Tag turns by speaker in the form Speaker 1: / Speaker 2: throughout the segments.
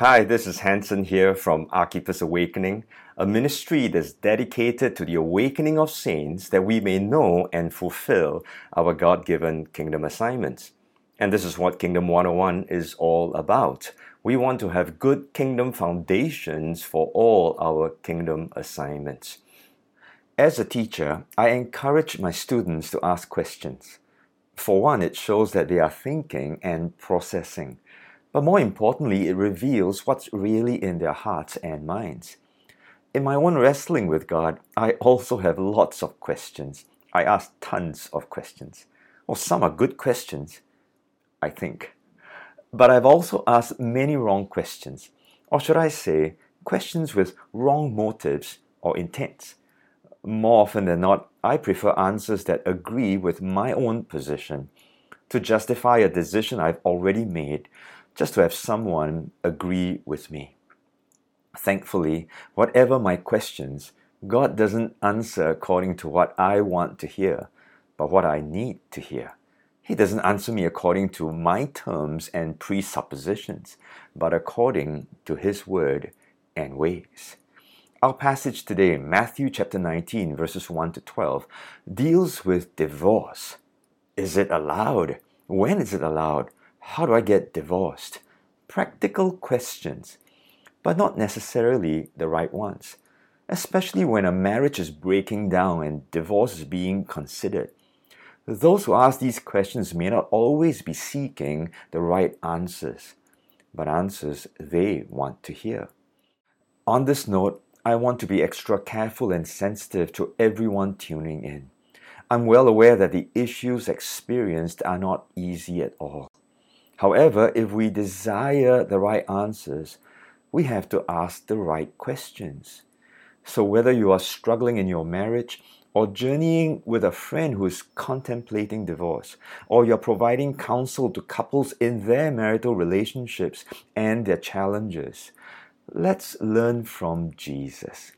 Speaker 1: Hi, this is Hanson here from Archippus Awakening, a ministry that's dedicated to the awakening of saints that we may know and fulfill our God given kingdom assignments. And this is what Kingdom 101 is all about. We want to have good kingdom foundations for all our kingdom assignments. As a teacher, I encourage my students to ask questions. For one, it shows that they are thinking and processing. But more importantly, it reveals what's really in their hearts and minds. In my own wrestling with God, I also have lots of questions. I ask tons of questions. Well, some are good questions, I think. But I've also asked many wrong questions, or should I say, questions with wrong motives or intents. More often than not, I prefer answers that agree with my own position to justify a decision I've already made just to have someone agree with me. Thankfully, whatever my questions, God doesn't answer according to what I want to hear, but what I need to hear. He doesn't answer me according to my terms and presuppositions, but according to His word and ways. Our passage today, Matthew chapter 19, verses 1 to 12, deals with divorce. Is it allowed? When is it allowed? How do I get divorced? Practical questions, but not necessarily the right ones, especially when a marriage is breaking down and divorce is being considered. Those who ask these questions may not always be seeking the right answers, but answers they want to hear. On this note, I want to be extra careful and sensitive to everyone tuning in. I'm well aware that the issues experienced are not easy at all. However, if we desire the right answers, we have to ask the right questions. So, whether you are struggling in your marriage, or journeying with a friend who is contemplating divorce, or you're providing counsel to couples in their marital relationships and their challenges, let's learn from Jesus.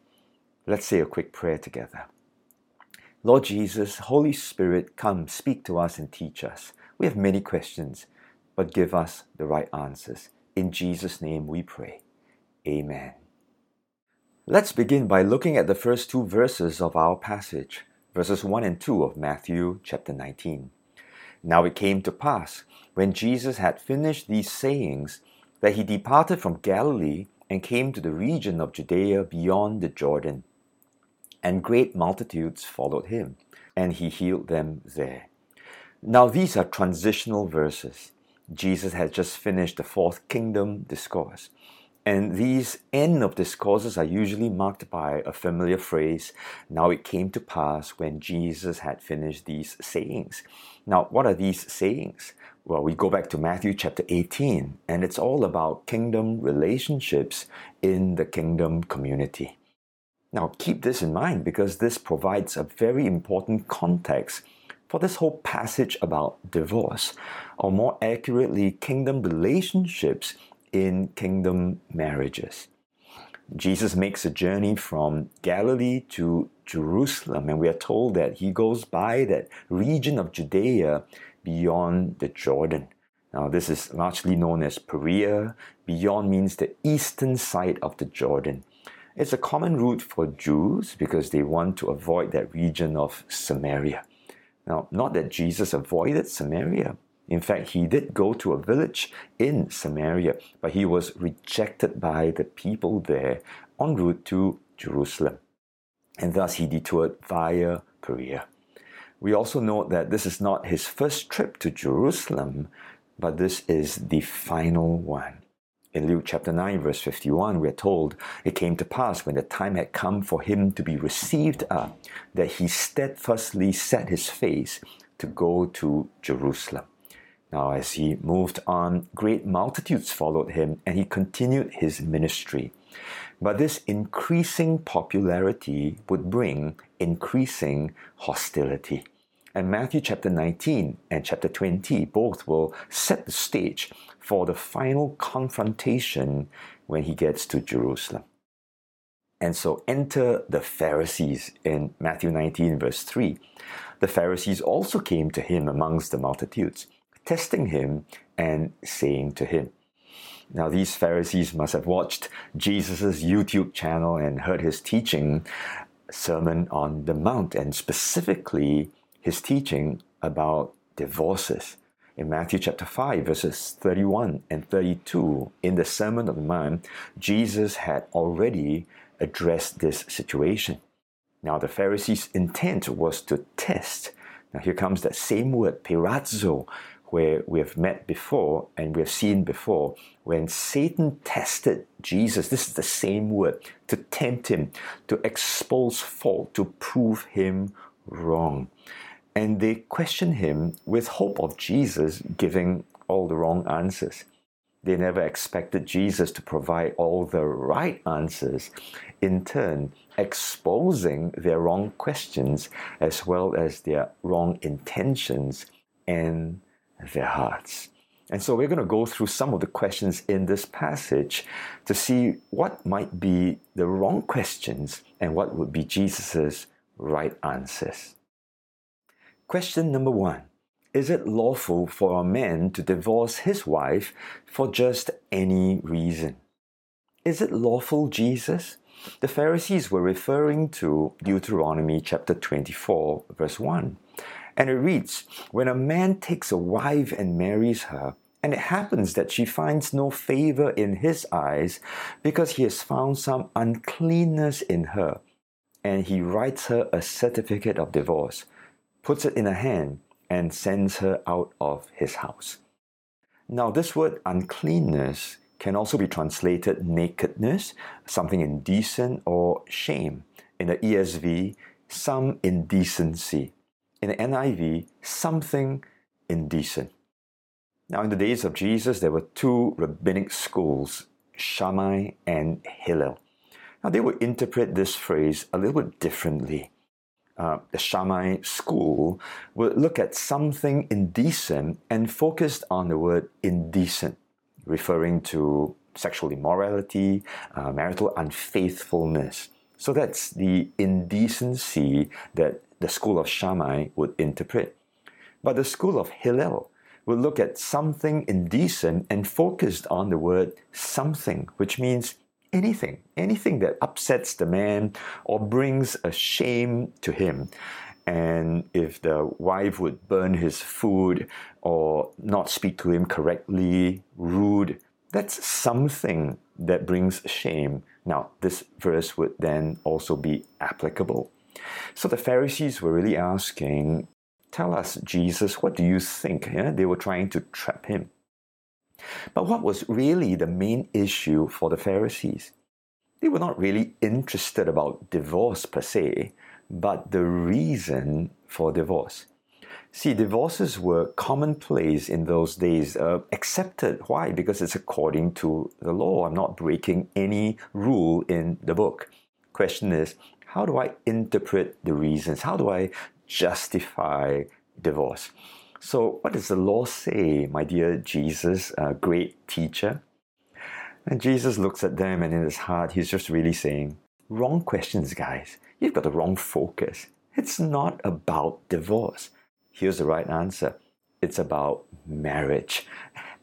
Speaker 1: Let's say a quick prayer together. Lord Jesus, Holy Spirit, come speak to us and teach us. We have many questions but give us the right answers. In Jesus' name we pray. Amen. Let's begin by looking at the first two verses of our passage, verses 1 and 2 of Matthew chapter 19. Now it came to pass, when Jesus had finished these sayings, that he departed from Galilee and came to the region of Judea beyond the Jordan. And great multitudes followed him, and he healed them there. Now these are transitional verses. Jesus had just finished the fourth kingdom discourse. And these end of discourses are usually marked by a familiar phrase, now it came to pass when Jesus had finished these sayings. Now, what are these sayings? Well, we go back to Matthew chapter 18, and it's all about kingdom relationships in the kingdom community. Now, keep this in mind because this provides a very important context for this whole passage about divorce, or more accurately, kingdom relationships in kingdom marriages. Jesus makes a journey from Galilee to Jerusalem, and we are told that he goes by that region of Judea beyond the Jordan. Now, this is largely known as Perea. Beyond means the eastern side of the Jordan. It's a common route for Jews because they want to avoid that region of Samaria. Now, not that Jesus avoided Samaria. In fact, he did go to a village in Samaria, but he was rejected by the people there en route to Jerusalem. And thus he detoured via Perea. We also note that this is not his first trip to Jerusalem, but this is the final one. In Luke chapter 9, verse 51, we are told, It came to pass when the time had come for him to be received up, that he steadfastly set his face to go to Jerusalem. Now, as he moved on, great multitudes followed him, and he continued his ministry. But this increasing popularity would bring increasing hostility. And Matthew chapter 19 and chapter 20 both will set the stage for the final confrontation when he gets to Jerusalem. And so enter the Pharisees in Matthew 19, verse 3. The Pharisees also came to him amongst the multitudes, testing him and saying to him, Now, these Pharisees must have watched Jesus' YouTube channel and heard his teaching, Sermon on the Mount, and specifically his teaching about divorces. In Matthew chapter 5, verses 31 and 32, in the Sermon on the Mount, Jesus had already addressed this situation. Now, the Pharisees' intent was to test. Now, here comes that same word, peirazo, where we have met before and we have seen before. When Satan tested Jesus, this is the same word, to tempt him, to expose fault, to prove him wrong. And they questioned him with hope of Jesus giving all the wrong answers. They never expected Jesus to provide all the right answers, in turn, exposing their wrong questions as well as their wrong intentions and their hearts. And so we're going to go through some of the questions in this passage to see what might be the wrong questions and what would be Jesus' right answers. Question number one Is it lawful for a man to divorce his wife for just any reason? Is it lawful, Jesus? The Pharisees were referring to Deuteronomy chapter 24, verse 1. And it reads When a man takes a wife and marries her, and it happens that she finds no favor in his eyes because he has found some uncleanness in her, and he writes her a certificate of divorce puts it in her hand, and sends her out of his house. Now, this word uncleanness can also be translated nakedness, something indecent, or shame. In the ESV, some indecency. In the NIV, something indecent. Now, in the days of Jesus, there were two rabbinic schools, Shammai and Hillel. Now, they would interpret this phrase a little bit differently uh, the Shammai school would look at something indecent and focused on the word indecent, referring to sexual immorality, uh, marital unfaithfulness. So that's the indecency that the school of Shammai would interpret. But the school of Hillel would look at something indecent and focused on the word something, which means anything, anything that upsets the man or brings a shame to him. And if the wife would burn his food or not speak to him correctly, rude, that's something that brings shame. Now, this verse would then also be applicable. So the Pharisees were really asking, Tell us, Jesus, what do you think? Yeah? They were trying to trap him. But what was really the main issue for the Pharisees? They were not really interested about divorce per se, but the reason for divorce. See, divorces were commonplace in those days, uh, accepted. Why? Because it's according to the law. I'm not breaking any rule in the book. Question is, how do I interpret the reasons? How do I justify divorce? So, what does the law say, my dear Jesus, a great teacher? And Jesus looks at them, and in his heart, he's just really saying, Wrong questions, guys. You've got the wrong focus. It's not about divorce. Here's the right answer it's about marriage.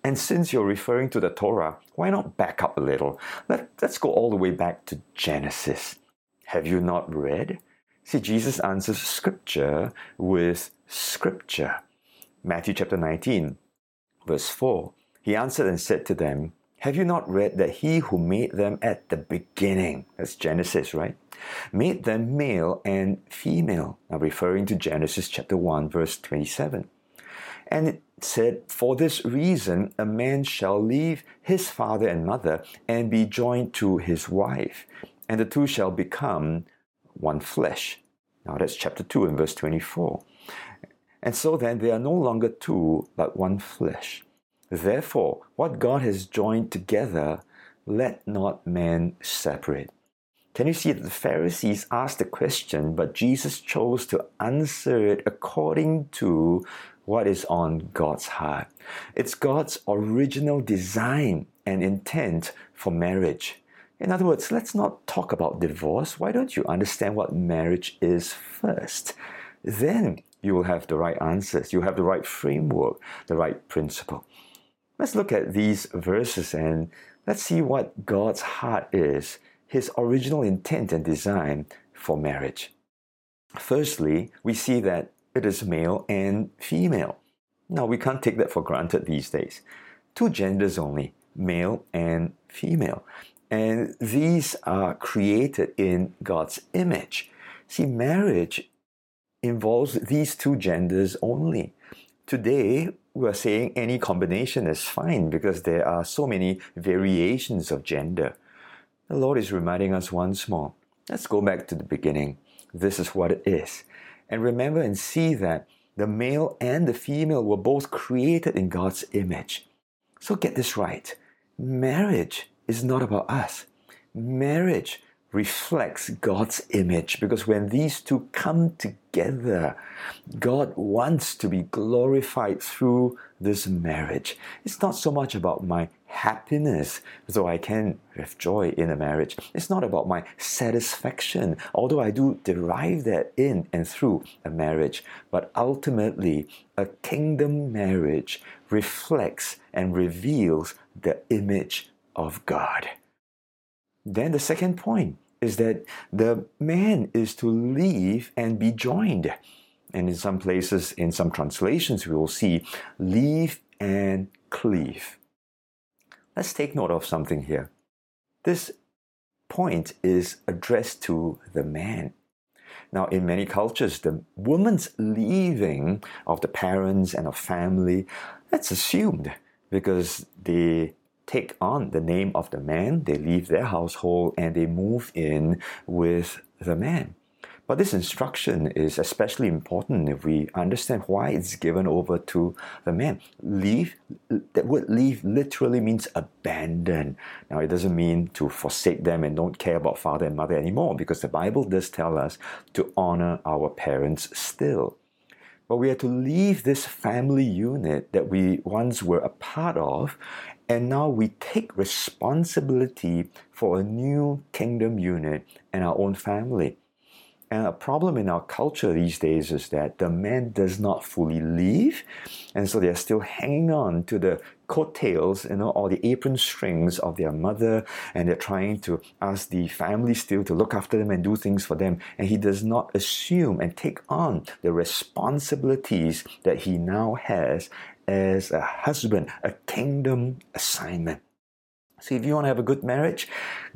Speaker 1: And since you're referring to the Torah, why not back up a little? Let, let's go all the way back to Genesis. Have you not read? See, Jesus answers Scripture with Scripture. Matthew chapter 19, verse 4. He answered and said to them, Have you not read that he who made them at the beginning, that's Genesis, right? Made them male and female. Now referring to Genesis chapter 1, verse 27. And it said, For this reason, a man shall leave his father and mother and be joined to his wife, and the two shall become one flesh. Now that's chapter 2 and verse 24. And so then they are no longer two, but one flesh. Therefore, what God has joined together, let not man separate. Can you see that the Pharisees asked the question, but Jesus chose to answer it according to what is on God's heart? It's God's original design and intent for marriage. In other words, let's not talk about divorce. Why don't you understand what marriage is first? Then you will have the right answers, you have the right framework, the right principle. Let's look at these verses and let's see what God's heart is, his original intent and design for marriage. Firstly, we see that it is male and female. Now, we can't take that for granted these days. Two genders only, male and female. And these are created in God's image. See, marriage involves these two genders only. Today, we're saying any combination is fine because there are so many variations of gender. The Lord is reminding us once more. Let's go back to the beginning. This is what it is. And remember and see that the male and the female were both created in God's image. So get this right. Marriage is not about us. Marriage reflects God's image because when these two come together, God wants to be glorified through this marriage. It's not so much about my happiness, though I can have joy in a marriage. It's not about my satisfaction, although I do derive that in and through a marriage. But ultimately, a kingdom marriage reflects and reveals the image of God. Then the second point is that the man is to leave and be joined. And in some places, in some translations, we will see leave and cleave. Let's take note of something here. This point is addressed to the man. Now, in many cultures, the woman's leaving of the parents and of family, that's assumed because they take on the name of the man, they leave their household and they move in with the man. But this instruction is especially important if we understand why it's given over to the man. Leave, that word leave literally means abandon. Now, it doesn't mean to forsake them and don't care about father and mother anymore, because the Bible does tell us to honor our parents still. But we are to leave this family unit that we once were a part of, and now we take responsibility for a new kingdom unit and our own family. And a problem in our culture these days is that the man does not fully leave, and so they're still hanging on to the coattails, you know, or the apron strings of their mother, and they're trying to ask the family still to look after them and do things for them. And he does not assume and take on the responsibilities that he now has as a husband, a kingdom assignment. So if you want to have a good marriage,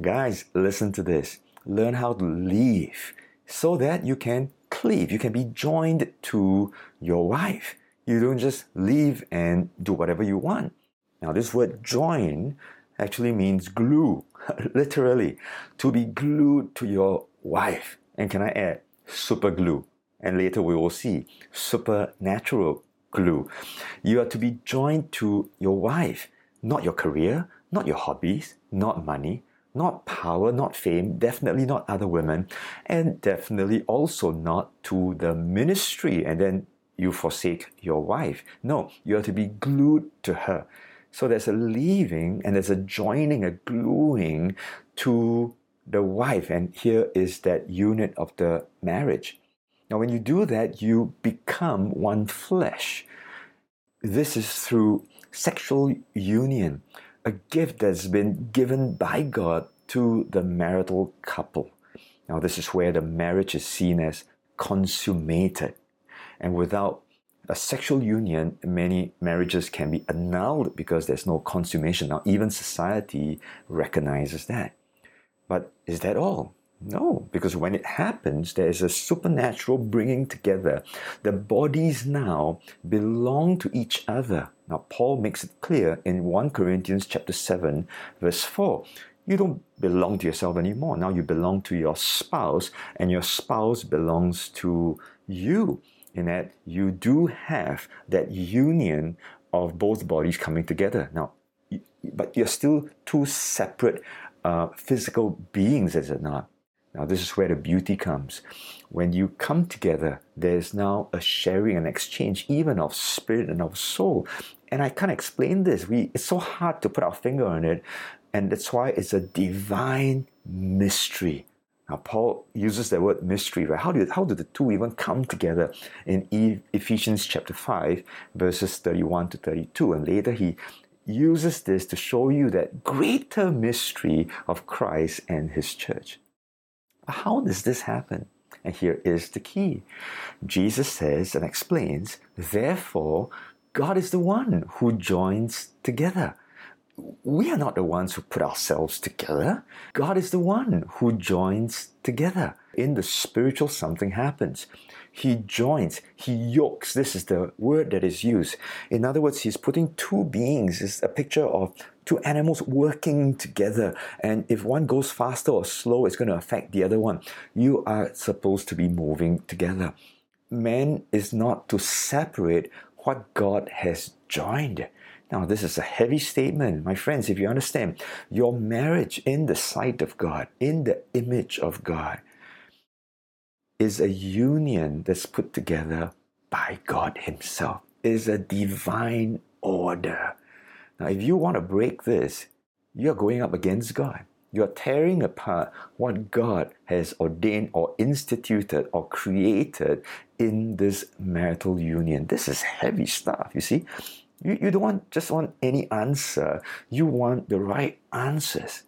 Speaker 1: guys, listen to this. Learn how to leave so that you can cleave, you can be joined to your wife. You don't just leave and do whatever you want. Now, this word join actually means glue, literally, to be glued to your wife. And can I add super glue? And later we will see supernatural glue. You are to be joined to your wife, not your career, not your hobbies, not money, not power, not fame, definitely not other women, and definitely also not to the ministry and then you forsake your wife. No, you are to be glued to her. So there's a leaving and there's a joining, a gluing to the wife. And here is that unit of the marriage. Now, when you do that, you become one flesh. This is through sexual union a gift that's been given by God to the marital couple. Now, this is where the marriage is seen as consummated. And without a sexual union, many marriages can be annulled because there's no consummation. Now, even society recognizes that. But is that all? No, because when it happens, there is a supernatural bringing together. The bodies now belong to each other. Now, Paul makes it clear in 1 Corinthians chapter 7, verse 4. You don't belong to yourself anymore. Now you belong to your spouse, and your spouse belongs to you. In that you do have that union of both bodies coming together. Now, but you're still two separate uh, physical beings, is it not? Now, this is where the beauty comes. When you come together, there's now a sharing and exchange, even of spirit and of soul. And I can't explain this. We, it's so hard to put our finger on it. And that's why it's a divine mystery. Now, Paul uses the word mystery, right? How do, how do the two even come together in Ephesians chapter 5, verses 31 to 32? And later he uses this to show you that greater mystery of Christ and His church. How does this happen? And here is the key Jesus says and explains, therefore, God is the one who joins together. We are not the ones who put ourselves together. God is the one who joins together. In the spiritual, something happens. He joins, he yokes. This is the word that is used. In other words, he's putting two beings. It's a picture of two animals working together. And if one goes faster or slow, it's going to affect the other one. You are supposed to be moving together. Man is not to separate what God has joined. Now, this is a heavy statement. My friends, if you understand, your marriage in the sight of God, in the image of God, is a union that's put together by God Himself, is a divine order. Now, if you want to break this, you're going up against God. You're tearing apart what God has ordained or instituted or created in this marital union. This is heavy stuff, you see. You, you don't want, just want any answer, you want the right answers.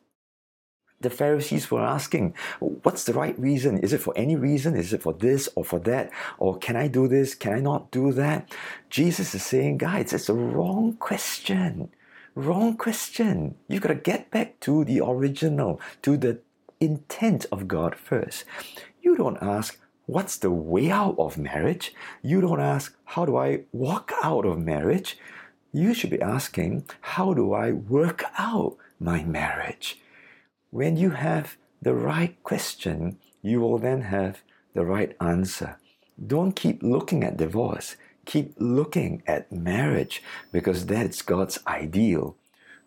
Speaker 1: The Pharisees were asking, What's the right reason? Is it for any reason? Is it for this or for that? Or can I do this? Can I not do that? Jesus is saying, Guys, it's a wrong question. Wrong question. You've got to get back to the original, to the intent of God first. You don't ask, what's the way out of marriage? You don't ask, how do I walk out of marriage? You should be asking, how do I work out my marriage? When you have the right question, you will then have the right answer. Don't keep looking at divorce keep looking at marriage because that's God's ideal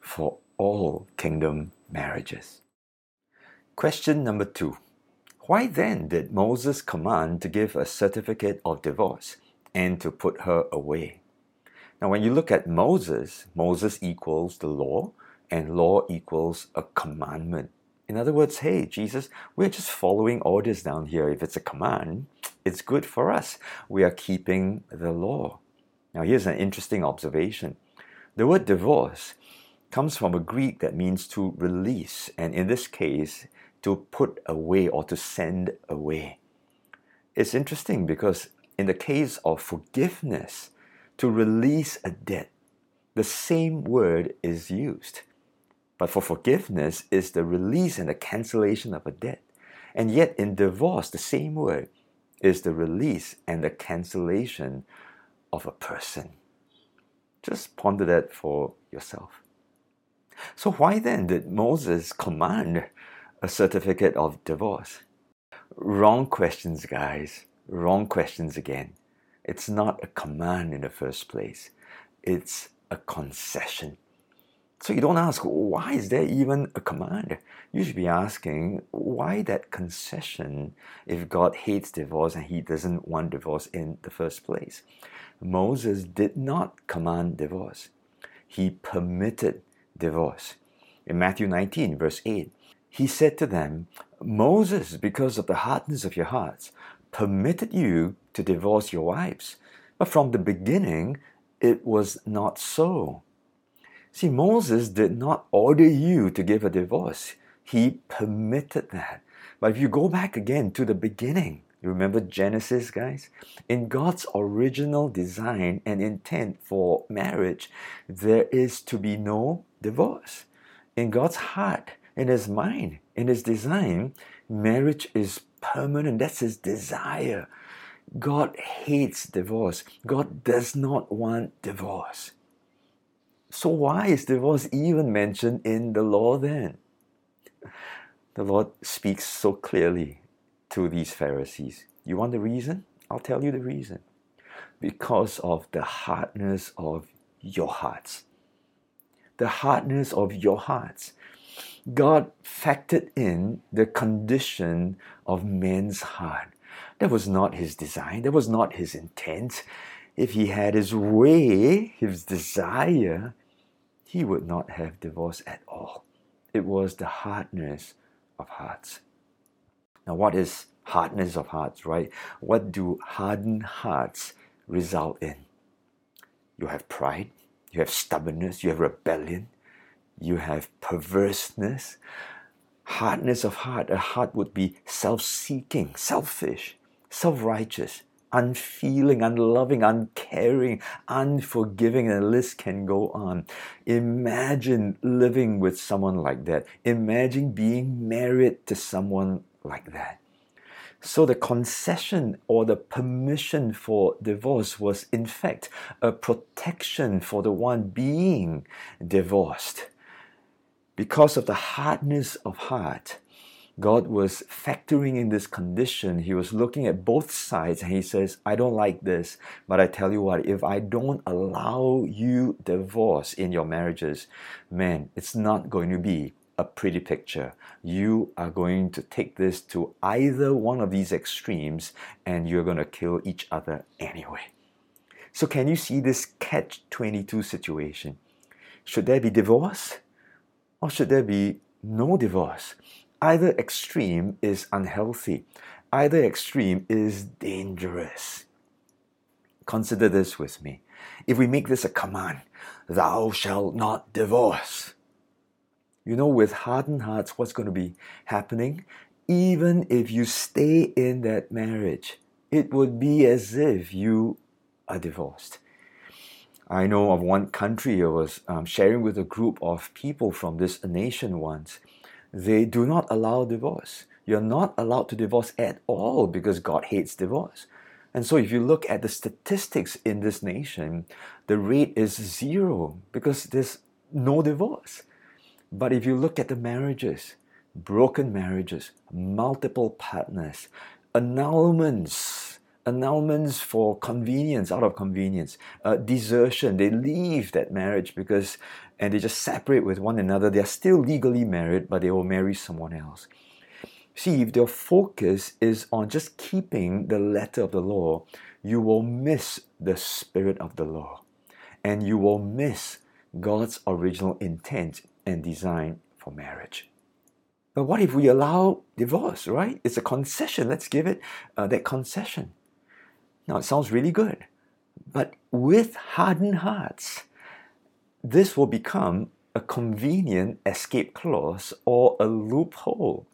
Speaker 1: for all kingdom marriages. Question number two Why then did Moses command to give a certificate of divorce and to put her away? Now, when you look at Moses, Moses equals the law, and law equals a commandment. In other words, hey, Jesus, we're just following orders down here. If it's a command, it's good for us. We are keeping the law. Now, here's an interesting observation the word divorce comes from a Greek that means to release, and in this case, to put away or to send away. It's interesting because in the case of forgiveness, to release a debt, the same word is used. But for forgiveness is the release and the cancellation of a debt. And yet in divorce, the same word is the release and the cancellation of a person. Just ponder that for yourself. So, why then did Moses command a certificate of divorce? Wrong questions, guys. Wrong questions again. It's not a command in the first place, it's a concession. So you don't ask, why is there even a command? You should be asking, why that concession if God hates divorce and he doesn't want divorce in the first place? Moses did not command divorce, he permitted divorce. In Matthew 19, verse 8, he said to them, Moses, because of the hardness of your hearts, permitted you to divorce your wives. But from the beginning, it was not so. See, Moses did not order you to give a divorce, he permitted that. But if you go back again to the beginning, you remember Genesis, guys? In God's original design and intent for marriage, there is to be no divorce. In God's heart, in His mind, in His design, marriage is permanent. That's His desire. God hates divorce. God does not want divorce. So, why is divorce even mentioned in the law then? The Lord speaks so clearly to these Pharisees. You want the reason? I'll tell you the reason. Because of the hardness of your hearts. The hardness of your hearts. God factored in the condition of men's heart. That was not his design, that was not his intent. If he had his way, his desire, he would not have divorce at all. It was the hardness of hearts. Now, what is hardness of hearts, right? What do hardened hearts result in? You have pride, you have stubbornness, you have rebellion, you have perverseness, hardness of heart. A heart would be self seeking, selfish, self righteous, unfeeling, unloving, uncaring, unforgiving, and the list can go on. Imagine living with someone like that. Imagine being married to someone like that. So the concession or the permission for divorce was in fact a protection for the one being divorced. Because of the hardness of heart, God was factoring in this condition. He was looking at both sides and he says, I don't like this, but I tell you what, if I don't allow you divorce in your marriages, man, it's not going to be a pretty picture. You are going to take this to either one of these extremes and you're going to kill each other anyway. So, can you see this catch 22 situation? Should there be divorce or should there be no divorce? Either extreme is unhealthy, either extreme is dangerous. Consider this with me. If we make this a command, thou shalt not divorce. You know, with hardened hearts, what's going to be happening? Even if you stay in that marriage, it would be as if you are divorced. I know of one country I was um, sharing with a group of people from this nation once they do not allow divorce. You're not allowed to divorce at all because God hates divorce. And so, if you look at the statistics in this nation, the rate is zero because there's no divorce. But if you look at the marriages, broken marriages, multiple partners, annulments, annulments for convenience, out of convenience, uh, desertion, they leave that marriage because and they just separate with one another. They're still legally married, but they will marry someone else. See, if their focus is on just keeping the letter of the law, you will miss the spirit of the law. And you will miss God's original intent and design for marriage. But what if we allow divorce, right? It's a concession. Let's give it uh, that concession. Now, it sounds really good. But with hardened hearts, this will become a convenient escape clause or a loophole.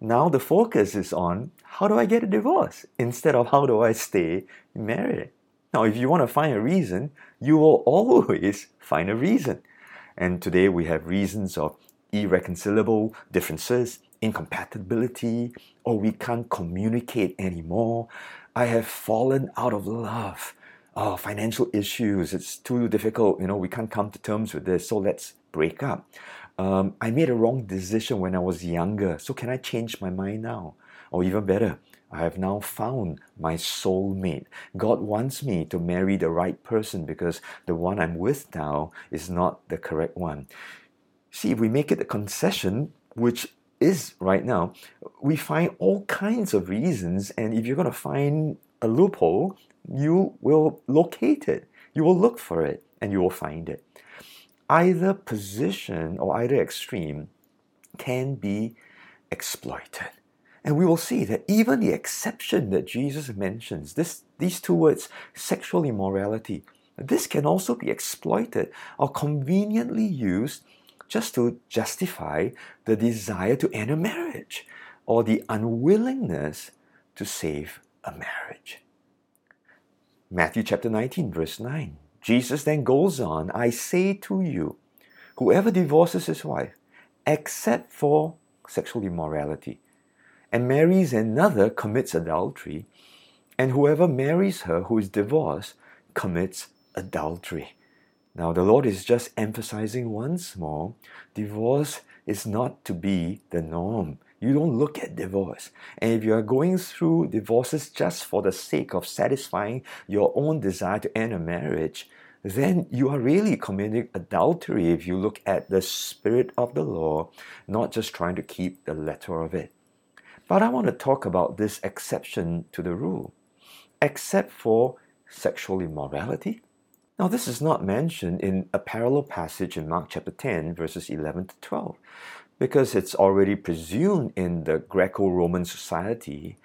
Speaker 1: Now the focus is on how do I get a divorce instead of how do I stay married. Now, if you want to find a reason, you will always find a reason. And today we have reasons of irreconcilable differences, incompatibility, or we can't communicate anymore. I have fallen out of love oh, financial issues, it's too difficult, you know, we can't come to terms with this, so let's break up. Um, I made a wrong decision when I was younger, so can I change my mind now? Or even better, I have now found my soulmate. God wants me to marry the right person because the one I'm with now is not the correct one. See, if we make it a concession, which is right now, we find all kinds of reasons, and if you're going to find a loophole, you will locate it. You will look for it and you will find it. Either position or either extreme can be exploited. And we will see that even the exception that Jesus mentions, this, these two words, sexual immorality, this can also be exploited or conveniently used just to justify the desire to end a marriage or the unwillingness to save a marriage. Matthew chapter 19, verse 9. Jesus then goes on, I say to you, whoever divorces his wife, except for sexual immorality, and marries another commits adultery, and whoever marries her who is divorced commits adultery. Now, the Lord is just emphasizing once more divorce is not to be the norm. You don't look at divorce. And if you are going through divorces just for the sake of satisfying your own desire to end a marriage, then you are really committing adultery if you look at the spirit of the law, not just trying to keep the letter of it. But I want to talk about this exception to the rule, except for sexual immorality. Now, this is not mentioned in a parallel passage in Mark chapter 10, verses 11 to 12 because it's already presumed in the Greco Roman society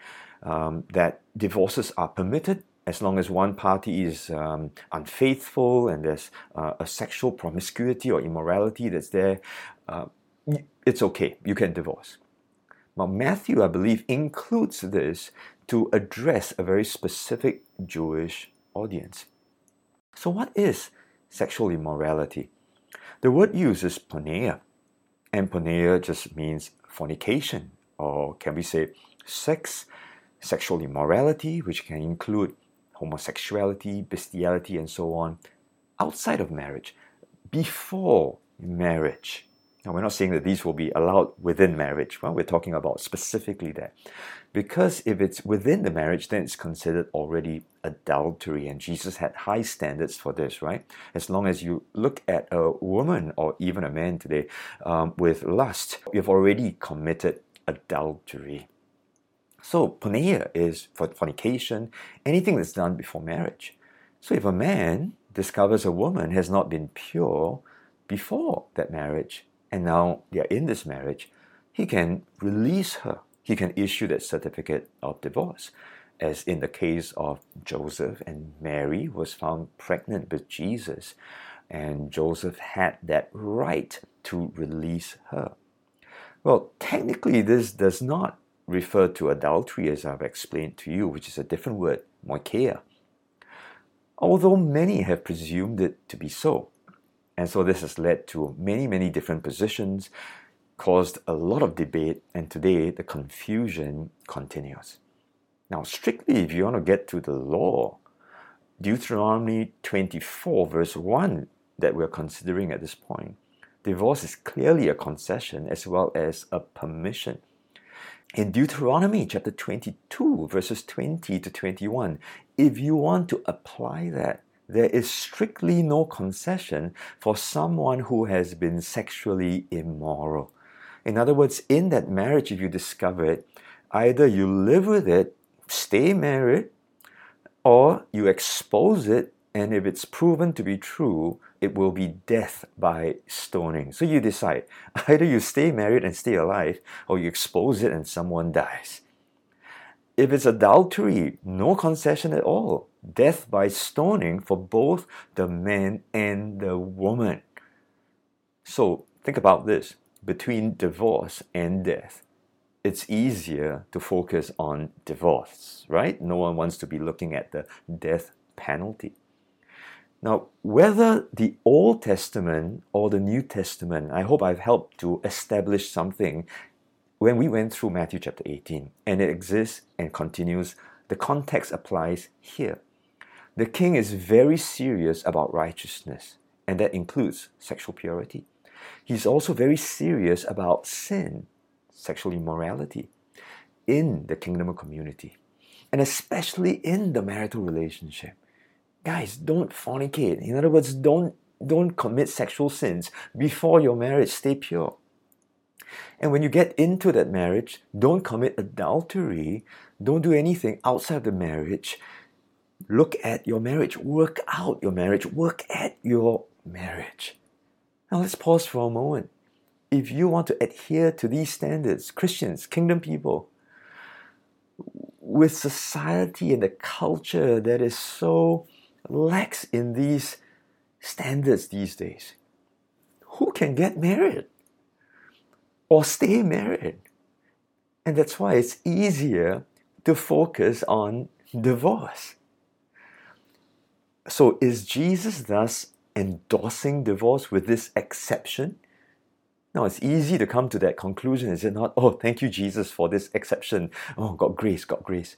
Speaker 1: um, that divorces are permitted as long as one party is um, unfaithful and there's uh, a sexual promiscuity or immorality that's there, uh, it's okay. You can divorce. Now, Matthew, I believe, includes this to address a very specific Jewish audience. So, what is sexual immorality? The word used is porneia, and porneia just means fornication, or can we say sex, sexual immorality, which can include homosexuality, bestiality, and so on, outside of marriage, before marriage. Now, we're not saying that these will be allowed within marriage. Well, we're talking about specifically that. Because if it's within the marriage, then it's considered already adultery. And Jesus had high standards for this, right? As long as you look at a woman or even a man today um, with lust, you've already committed adultery. So, porneia is for fornication, anything that's done before marriage. So, if a man discovers a woman has not been pure before that marriage, and now they are in this marriage, he can release her. He can issue that certificate of divorce. As in the case of Joseph and Mary was found pregnant with Jesus, and Joseph had that right to release her. Well, technically, this does not refer to adultery as I've explained to you, which is a different word, moicheia. Although many have presumed it to be so. And so this has led to many, many different positions, caused a lot of debate, and today the confusion continues. Now, strictly, if you want to get to the law, Deuteronomy 24, verse 1, that we're considering at this point, divorce is clearly a concession as well as a permission. In Deuteronomy chapter 22, verses 20 to 21, if you want to apply that, there is strictly no concession for someone who has been sexually immoral. In other words, in that marriage, if you discover it, either you live with it, stay married, or you expose it, and if it's proven to be true, it will be death by stoning. So you decide either you stay married and stay alive, or you expose it and someone dies. If it's adultery, no concession at all. Death by stoning for both the man and the woman. So think about this between divorce and death, it's easier to focus on divorce, right? No one wants to be looking at the death penalty. Now, whether the Old Testament or the New Testament, I hope I've helped to establish something when we went through Matthew chapter 18, and it exists and continues, the context applies here. The king is very serious about righteousness, and that includes sexual purity. He's also very serious about sin, sexual immorality, in the kingdom of community, and especially in the marital relationship. Guys, don't fornicate. In other words, don't don't commit sexual sins before your marriage. Stay pure. And when you get into that marriage, don't commit adultery. Don't do anything outside the marriage. Look at your marriage. Work out your marriage. Work at your marriage. Now let's pause for a moment. If you want to adhere to these standards, Christians, kingdom people, with society and the culture that is so lax in these standards these days, who can get married? Or stay married. And that's why it's easier to focus on divorce. So, is Jesus thus endorsing divorce with this exception? Now, it's easy to come to that conclusion, is it not? Oh, thank you, Jesus, for this exception. Oh, God grace, God grace.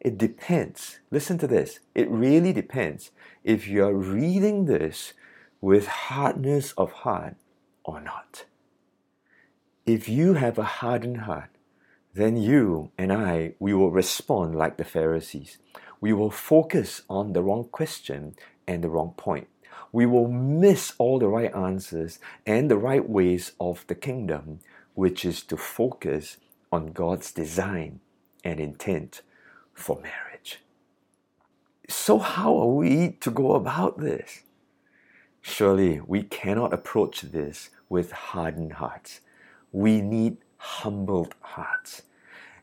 Speaker 1: It depends. Listen to this. It really depends if you're reading this with hardness of heart or not. If you have a hardened heart, then you and I, we will respond like the Pharisees. We will focus on the wrong question and the wrong point. We will miss all the right answers and the right ways of the kingdom, which is to focus on God's design and intent for marriage. So, how are we to go about this? Surely we cannot approach this with hardened hearts we need humbled hearts.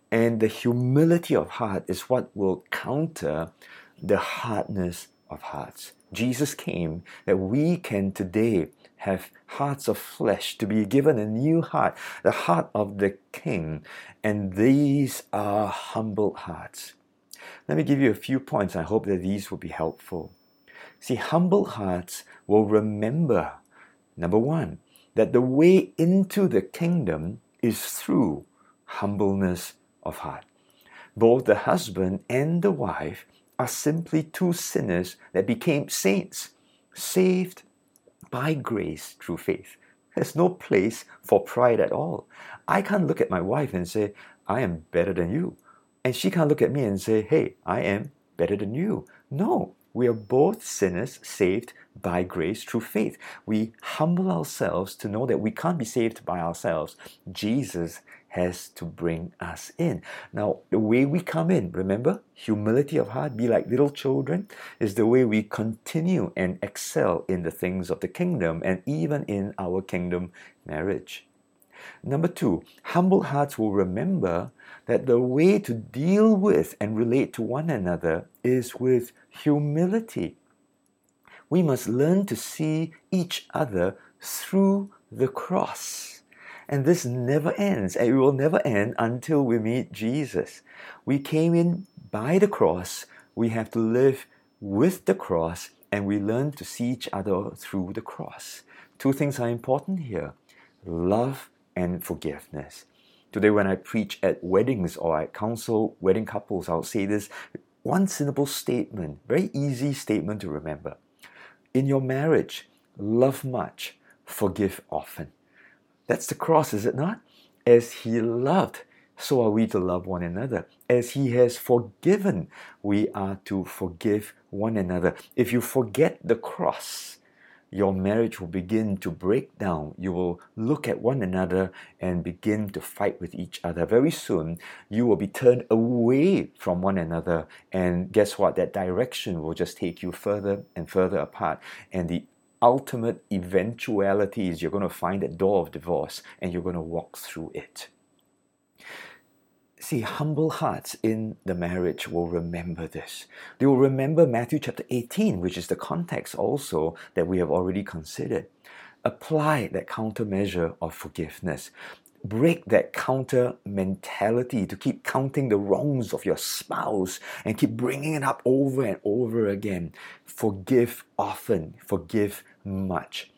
Speaker 1: And the humility of heart is what will counter the hardness of hearts. Jesus came that we can today have hearts of flesh, to be given a new heart, the heart of the King. And these are humble hearts. Let me give you a few points. I hope that these will be helpful. See, humble hearts will remember, number one, that the way into the kingdom is through humbleness of heart. Both the husband and the wife are simply two sinners that became saints, saved by grace through faith. There's no place for pride at all. I can't look at my wife and say, I am better than you. And she can't look at me and say, hey, I am better than you. No, we are both sinners saved by grace through faith. We humble ourselves to know that we can't be saved by ourselves. Jesus has to bring us in. Now, the way we come in, remember, humility of heart, be like little children, is the way we continue and excel in the things of the kingdom and even in our kingdom marriage. Number two, humble hearts will remember that the way to deal with and relate to one another is with humility. We must learn to see each other through the cross. And this never ends, and it will never end until we meet Jesus. We came in by the cross, we have to live with the cross, and we learn to see each other through the cross. Two things are important here love and forgiveness. Today, when I preach at weddings or I counsel wedding couples, I'll say this one simple statement, very easy statement to remember. In your marriage, love much, forgive often. That's the cross, is it not? As He loved, so are we to love one another. As He has forgiven, we are to forgive one another. If you forget the cross, your marriage will begin to break down. You will look at one another and begin to fight with each other. Very soon, you will be turned away from one another. And guess what? That direction will just take you further and further apart. And the ultimate eventuality is you're going to find that door of divorce and you're going to walk through it. See, humble hearts in the marriage will remember this. They will remember Matthew chapter 18, which is the context also that we have already considered. Apply that countermeasure of forgiveness. Break that counter mentality to keep counting the wrongs of your spouse and keep bringing it up over and over again. Forgive often, forgive much.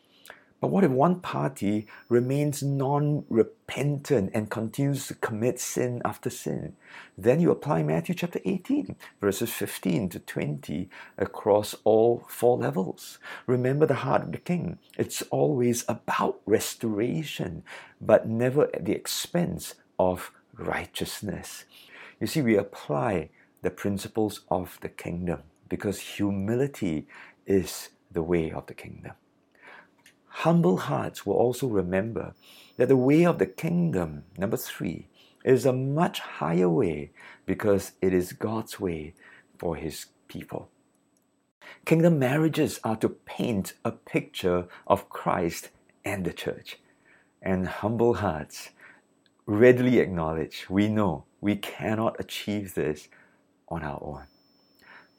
Speaker 1: But what if one party remains non repentant and continues to commit sin after sin? Then you apply Matthew chapter 18, verses 15 to 20 across all four levels. Remember the heart of the king. It's always about restoration, but never at the expense of righteousness. You see, we apply the principles of the kingdom because humility is the way of the kingdom. Humble hearts will also remember that the way of the kingdom, number three, is a much higher way because it is God's way for His people. Kingdom marriages are to paint a picture of Christ and the church. And humble hearts readily acknowledge we know we cannot achieve this on our own.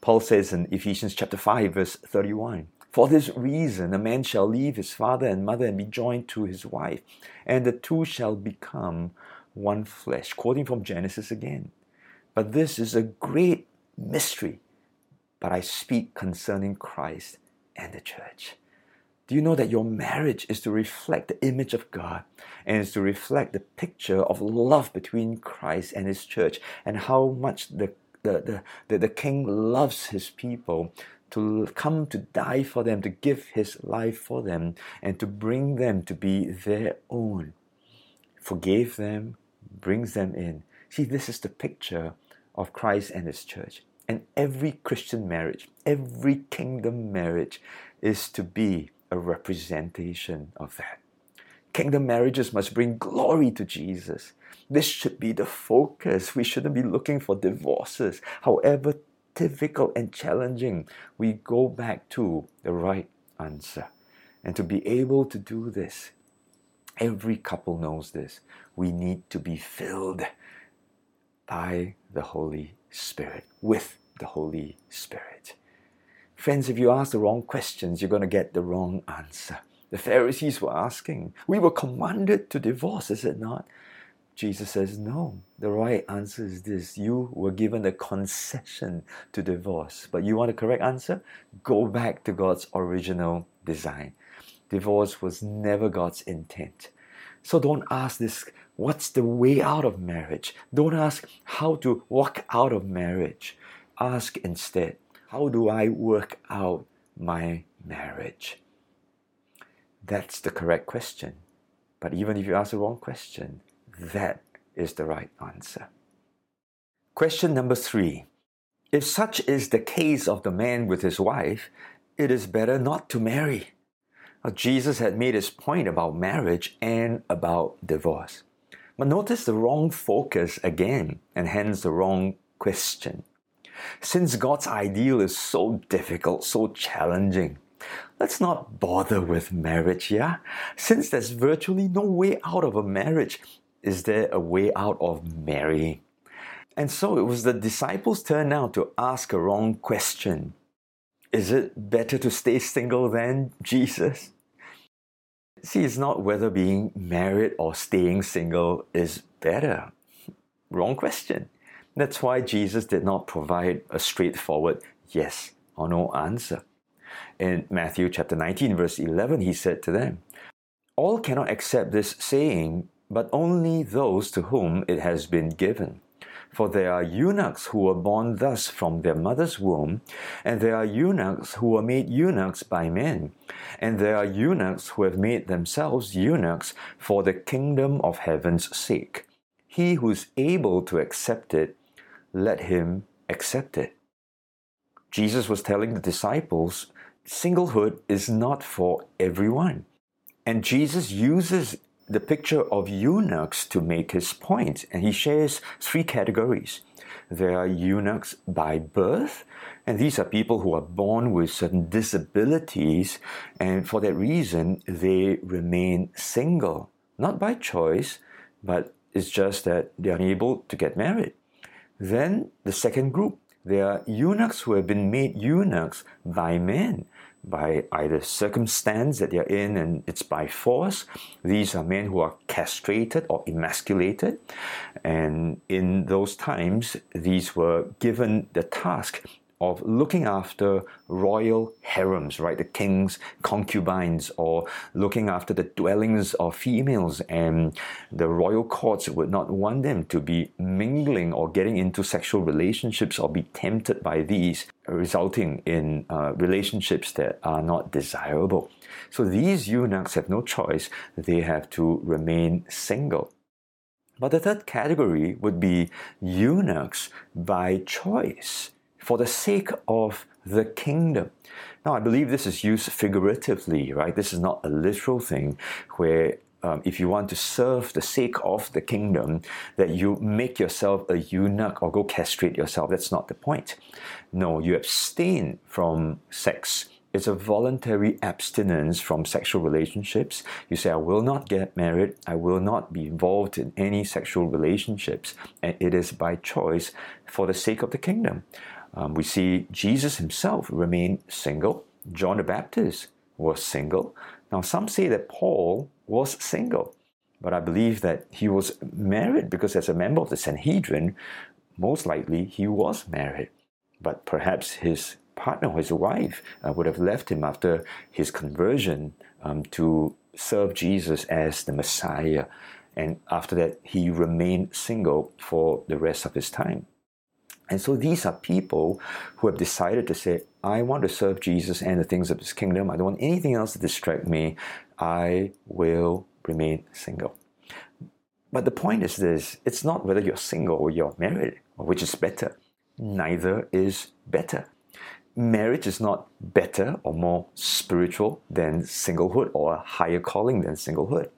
Speaker 1: Paul says in Ephesians chapter 5 verse 31, for this reason, a man shall leave his father and mother and be joined to his wife, and the two shall become one flesh. Quoting from Genesis again. But this is a great mystery. But I speak concerning Christ and the church. Do you know that your marriage is to reflect the image of God and is to reflect the picture of love between Christ and His church and how much the, the, the, the, the King loves His people to come to die for them, to give his life for them, and to bring them to be their own. Forgave them, brings them in. See, this is the picture of Christ and his church. And every Christian marriage, every kingdom marriage is to be a representation of that. Kingdom marriages must bring glory to Jesus. This should be the focus. We shouldn't be looking for divorces, however difficult and challenging, we go back to the right answer. And to be able to do this, every couple knows this, we need to be filled by the Holy Spirit, with the Holy Spirit. Friends, if you ask the wrong questions, you're going to get the wrong answer. The Pharisees were asking, We were commanded to divorce, is it not? Jesus says, No. The right answer is this you were given a concession to divorce. But you want a correct answer? Go back to God's original design. Divorce was never God's intent. So don't ask this what's the way out of marriage? Don't ask how to walk out of marriage. Ask instead, how do I work out my marriage? That's the correct question. But even if you ask the wrong question, that is the right answer. Question number three. If such is the case of the man with his wife, it is better not to marry. Now, Jesus had made his point about marriage and about divorce. But notice the wrong focus again, and hence the wrong question. Since God's ideal is so difficult, so challenging, let's not bother with marriage, yeah? Since there's virtually no way out of a marriage, is there a way out of marrying? And so it was the disciples' turn now to ask a wrong question. Is it better to stay single than Jesus? See, it's not whether being married or staying single is better. Wrong question. That's why Jesus did not provide a straightforward yes or no answer. In Matthew chapter 19, verse 11, he said to them, All cannot accept this saying, but only those to whom it has been given. For there are eunuchs who were born thus from their mother's womb, and there are eunuchs who were made eunuchs by men, and there are eunuchs who have made themselves eunuchs for the kingdom of heaven's sake. He who is able to accept it, let him accept it. Jesus was telling the disciples singlehood is not for everyone. And Jesus uses the picture of eunuchs to make his point, and he shares three categories. There are eunuchs by birth, and these are people who are born with certain disabilities, and for that reason, they remain single. Not by choice, but it's just that they're unable to get married. Then the second group, there are eunuchs who have been made eunuchs by men by either circumstance that they're in and it's by force. These are men who are castrated or emasculated. And in those times, these were given the task of looking after royal harems, right? The king's concubines, or looking after the dwellings of females. And the royal courts would not want them to be mingling or getting into sexual relationships or be tempted by these, resulting in uh, relationships that are not desirable. So these eunuchs have no choice, they have to remain single. But the third category would be eunuchs by choice for the sake of the kingdom. Now, I believe this is used figuratively, right? This is not a literal thing where um, if you want to serve the sake of the kingdom, that you make yourself a eunuch or go castrate yourself. That's not the point. No, you abstain from sex. It's a voluntary abstinence from sexual relationships. You say, I will not get married. I will not be involved in any sexual relationships. And it is by choice for the sake of the kingdom. Um, we see Jesus himself remain single. John the Baptist was single. Now, some say that Paul was single, but I believe that he was married because, as a member of the Sanhedrin, most likely he was married. But perhaps his partner or his wife uh, would have left him after his conversion um, to serve Jesus as the Messiah. And after that, he remained single for the rest of his time. And so these are people who have decided to say, I want to serve Jesus and the things of his kingdom. I don't want anything else to distract me. I will remain single. But the point is this it's not whether you're single or you're married, which is better. Neither is better. Marriage is not better or more spiritual than singlehood or a higher calling than singlehood.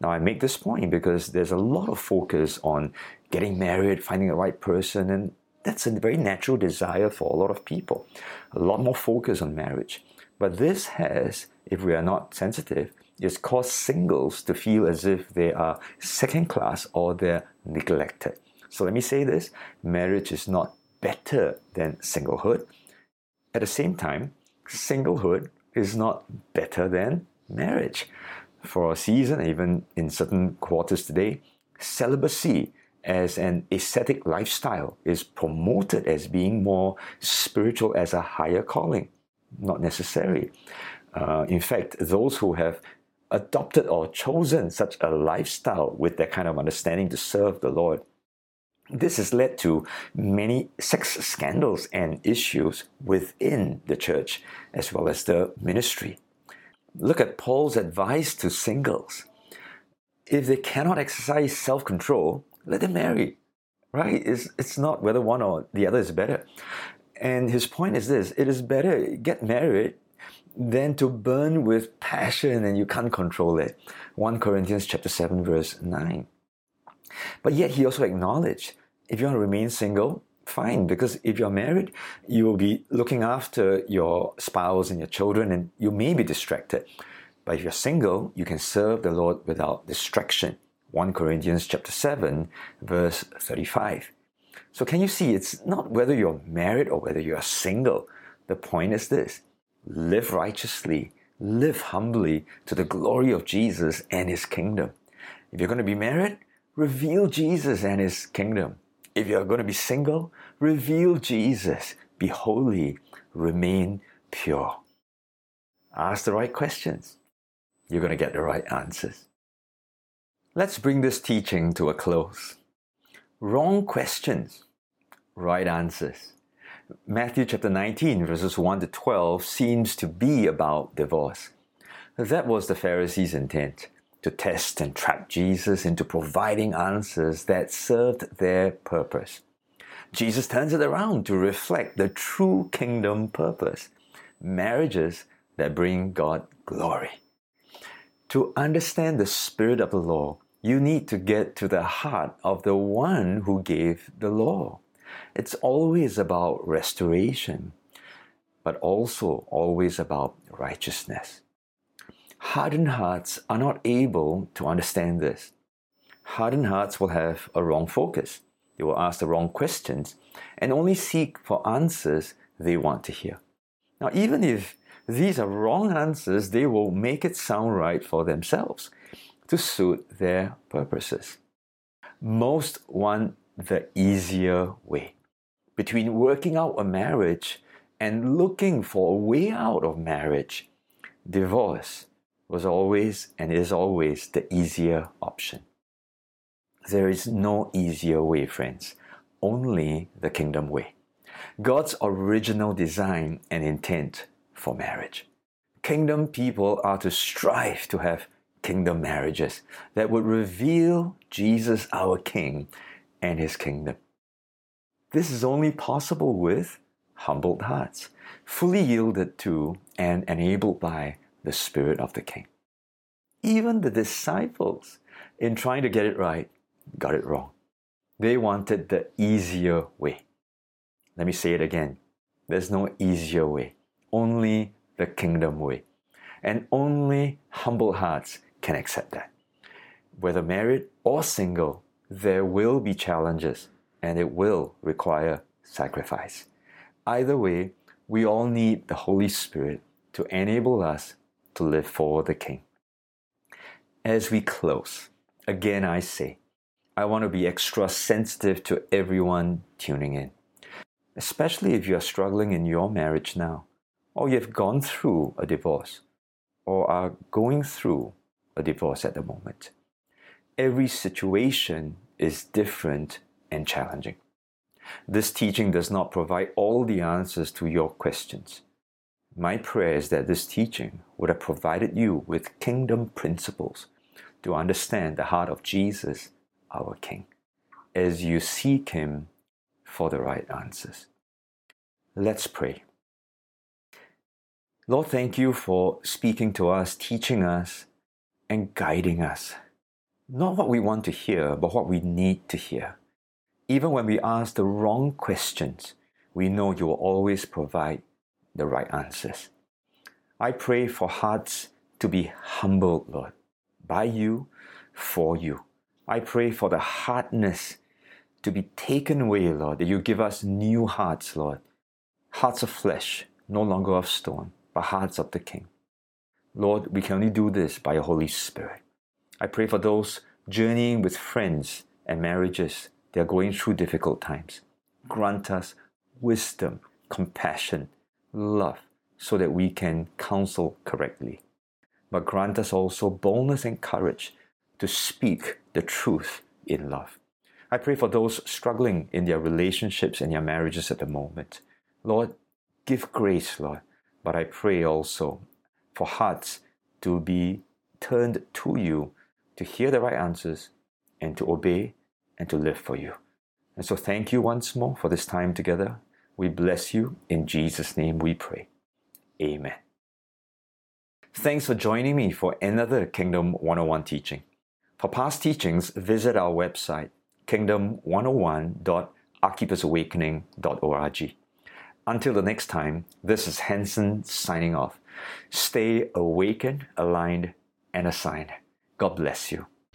Speaker 1: Now, I make this point because there's a lot of focus on getting married, finding the right person, and that's a very natural desire for a lot of people. A lot more focus on marriage. But this has, if we are not sensitive, is caused singles to feel as if they are second class or they're neglected. So let me say this marriage is not better than singlehood. At the same time, singlehood is not better than marriage. For a season, even in certain quarters today, celibacy as an ascetic lifestyle is promoted as being more spiritual as a higher calling. Not necessary. Uh, in fact, those who have adopted or chosen such a lifestyle with that kind of understanding to serve the Lord, this has led to many sex scandals and issues within the church as well as the ministry. Look at Paul's advice to singles. If they cannot exercise self control, let them marry, right? It's, it's not whether one or the other is better. And his point is this it is better get married than to burn with passion and you can't control it. 1 Corinthians chapter 7 verse 9. But yet he also acknowledged if you want to remain single, fine, because if you're married, you will be looking after your spouse and your children and you may be distracted. But if you're single, you can serve the Lord without distraction. 1 Corinthians chapter 7 verse 35. So can you see it's not whether you're married or whether you're single. The point is this. Live righteously, live humbly to the glory of Jesus and his kingdom. If you're going to be married, reveal Jesus and his kingdom. If you're going to be single, reveal Jesus, be holy, remain pure. Ask the right questions. You're going to get the right answers. Let's bring this teaching to a close. Wrong questions, right answers. Matthew chapter 19, verses 1 to 12, seems to be about divorce. That was the Pharisees' intent to test and trap Jesus into providing answers that served their purpose. Jesus turns it around to reflect the true kingdom purpose marriages that bring God glory. To understand the spirit of the law, you need to get to the heart of the one who gave the law. It's always about restoration, but also always about righteousness. Hardened hearts are not able to understand this. Hardened hearts will have a wrong focus. They will ask the wrong questions and only seek for answers they want to hear. Now, even if these are wrong answers, they will make it sound right for themselves to suit their purposes. Most want the easier way. Between working out a marriage and looking for a way out of marriage, divorce was always and is always the easier option. There is no easier way, friends, only the kingdom way. God's original design and intent for marriage. Kingdom people are to strive to have kingdom marriages that would reveal Jesus, our King, and his kingdom. This is only possible with humbled hearts, fully yielded to and enabled by the Spirit of the King. Even the disciples, in trying to get it right, got it wrong. They wanted the easier way. Let me say it again. There's no easier way, only the kingdom way. And only humble hearts can accept that. Whether married or single, there will be challenges and it will require sacrifice. Either way, we all need the Holy Spirit to enable us to live for the King. As we close, again I say, I want to be extra sensitive to everyone tuning in, especially if you are struggling in your marriage now, or you've gone through a divorce, or are going through a divorce at the moment. Every situation is different and challenging. This teaching does not provide all the answers to your questions. My prayer is that this teaching would have provided you with kingdom principles to understand the heart of Jesus, our King, as you seek Him for the right answers. Let's pray. Lord, thank you for speaking to us, teaching us, and guiding us. Not what we want to hear, but what we need to hear. Even when we ask the wrong questions, we know you will always provide the right answers. I pray for hearts to be humbled, Lord, by you, for you. I pray for the hardness to be taken away, Lord, that you give us new hearts, Lord. Hearts of flesh, no longer of stone, but hearts of the King. Lord, we can only do this by your Holy Spirit. I pray for those journeying with friends and marriages they are going through difficult times. Grant us wisdom, compassion, love, so that we can counsel correctly. But grant us also boldness and courage to speak the truth in love. I pray for those struggling in their relationships and their marriages at the moment. Lord, give grace, Lord. But I pray also for hearts to be turned to you to hear the right answers and to obey and to live for you. And so thank you once more for this time together. We bless you. In Jesus' name we pray. Amen. Thanks for joining me for another Kingdom 101 teaching. For past teachings, visit our website, kingdom101.arkeepersawakening.org. Until the next time, this is Hanson signing off. Stay awakened, aligned, and assigned. God bless you.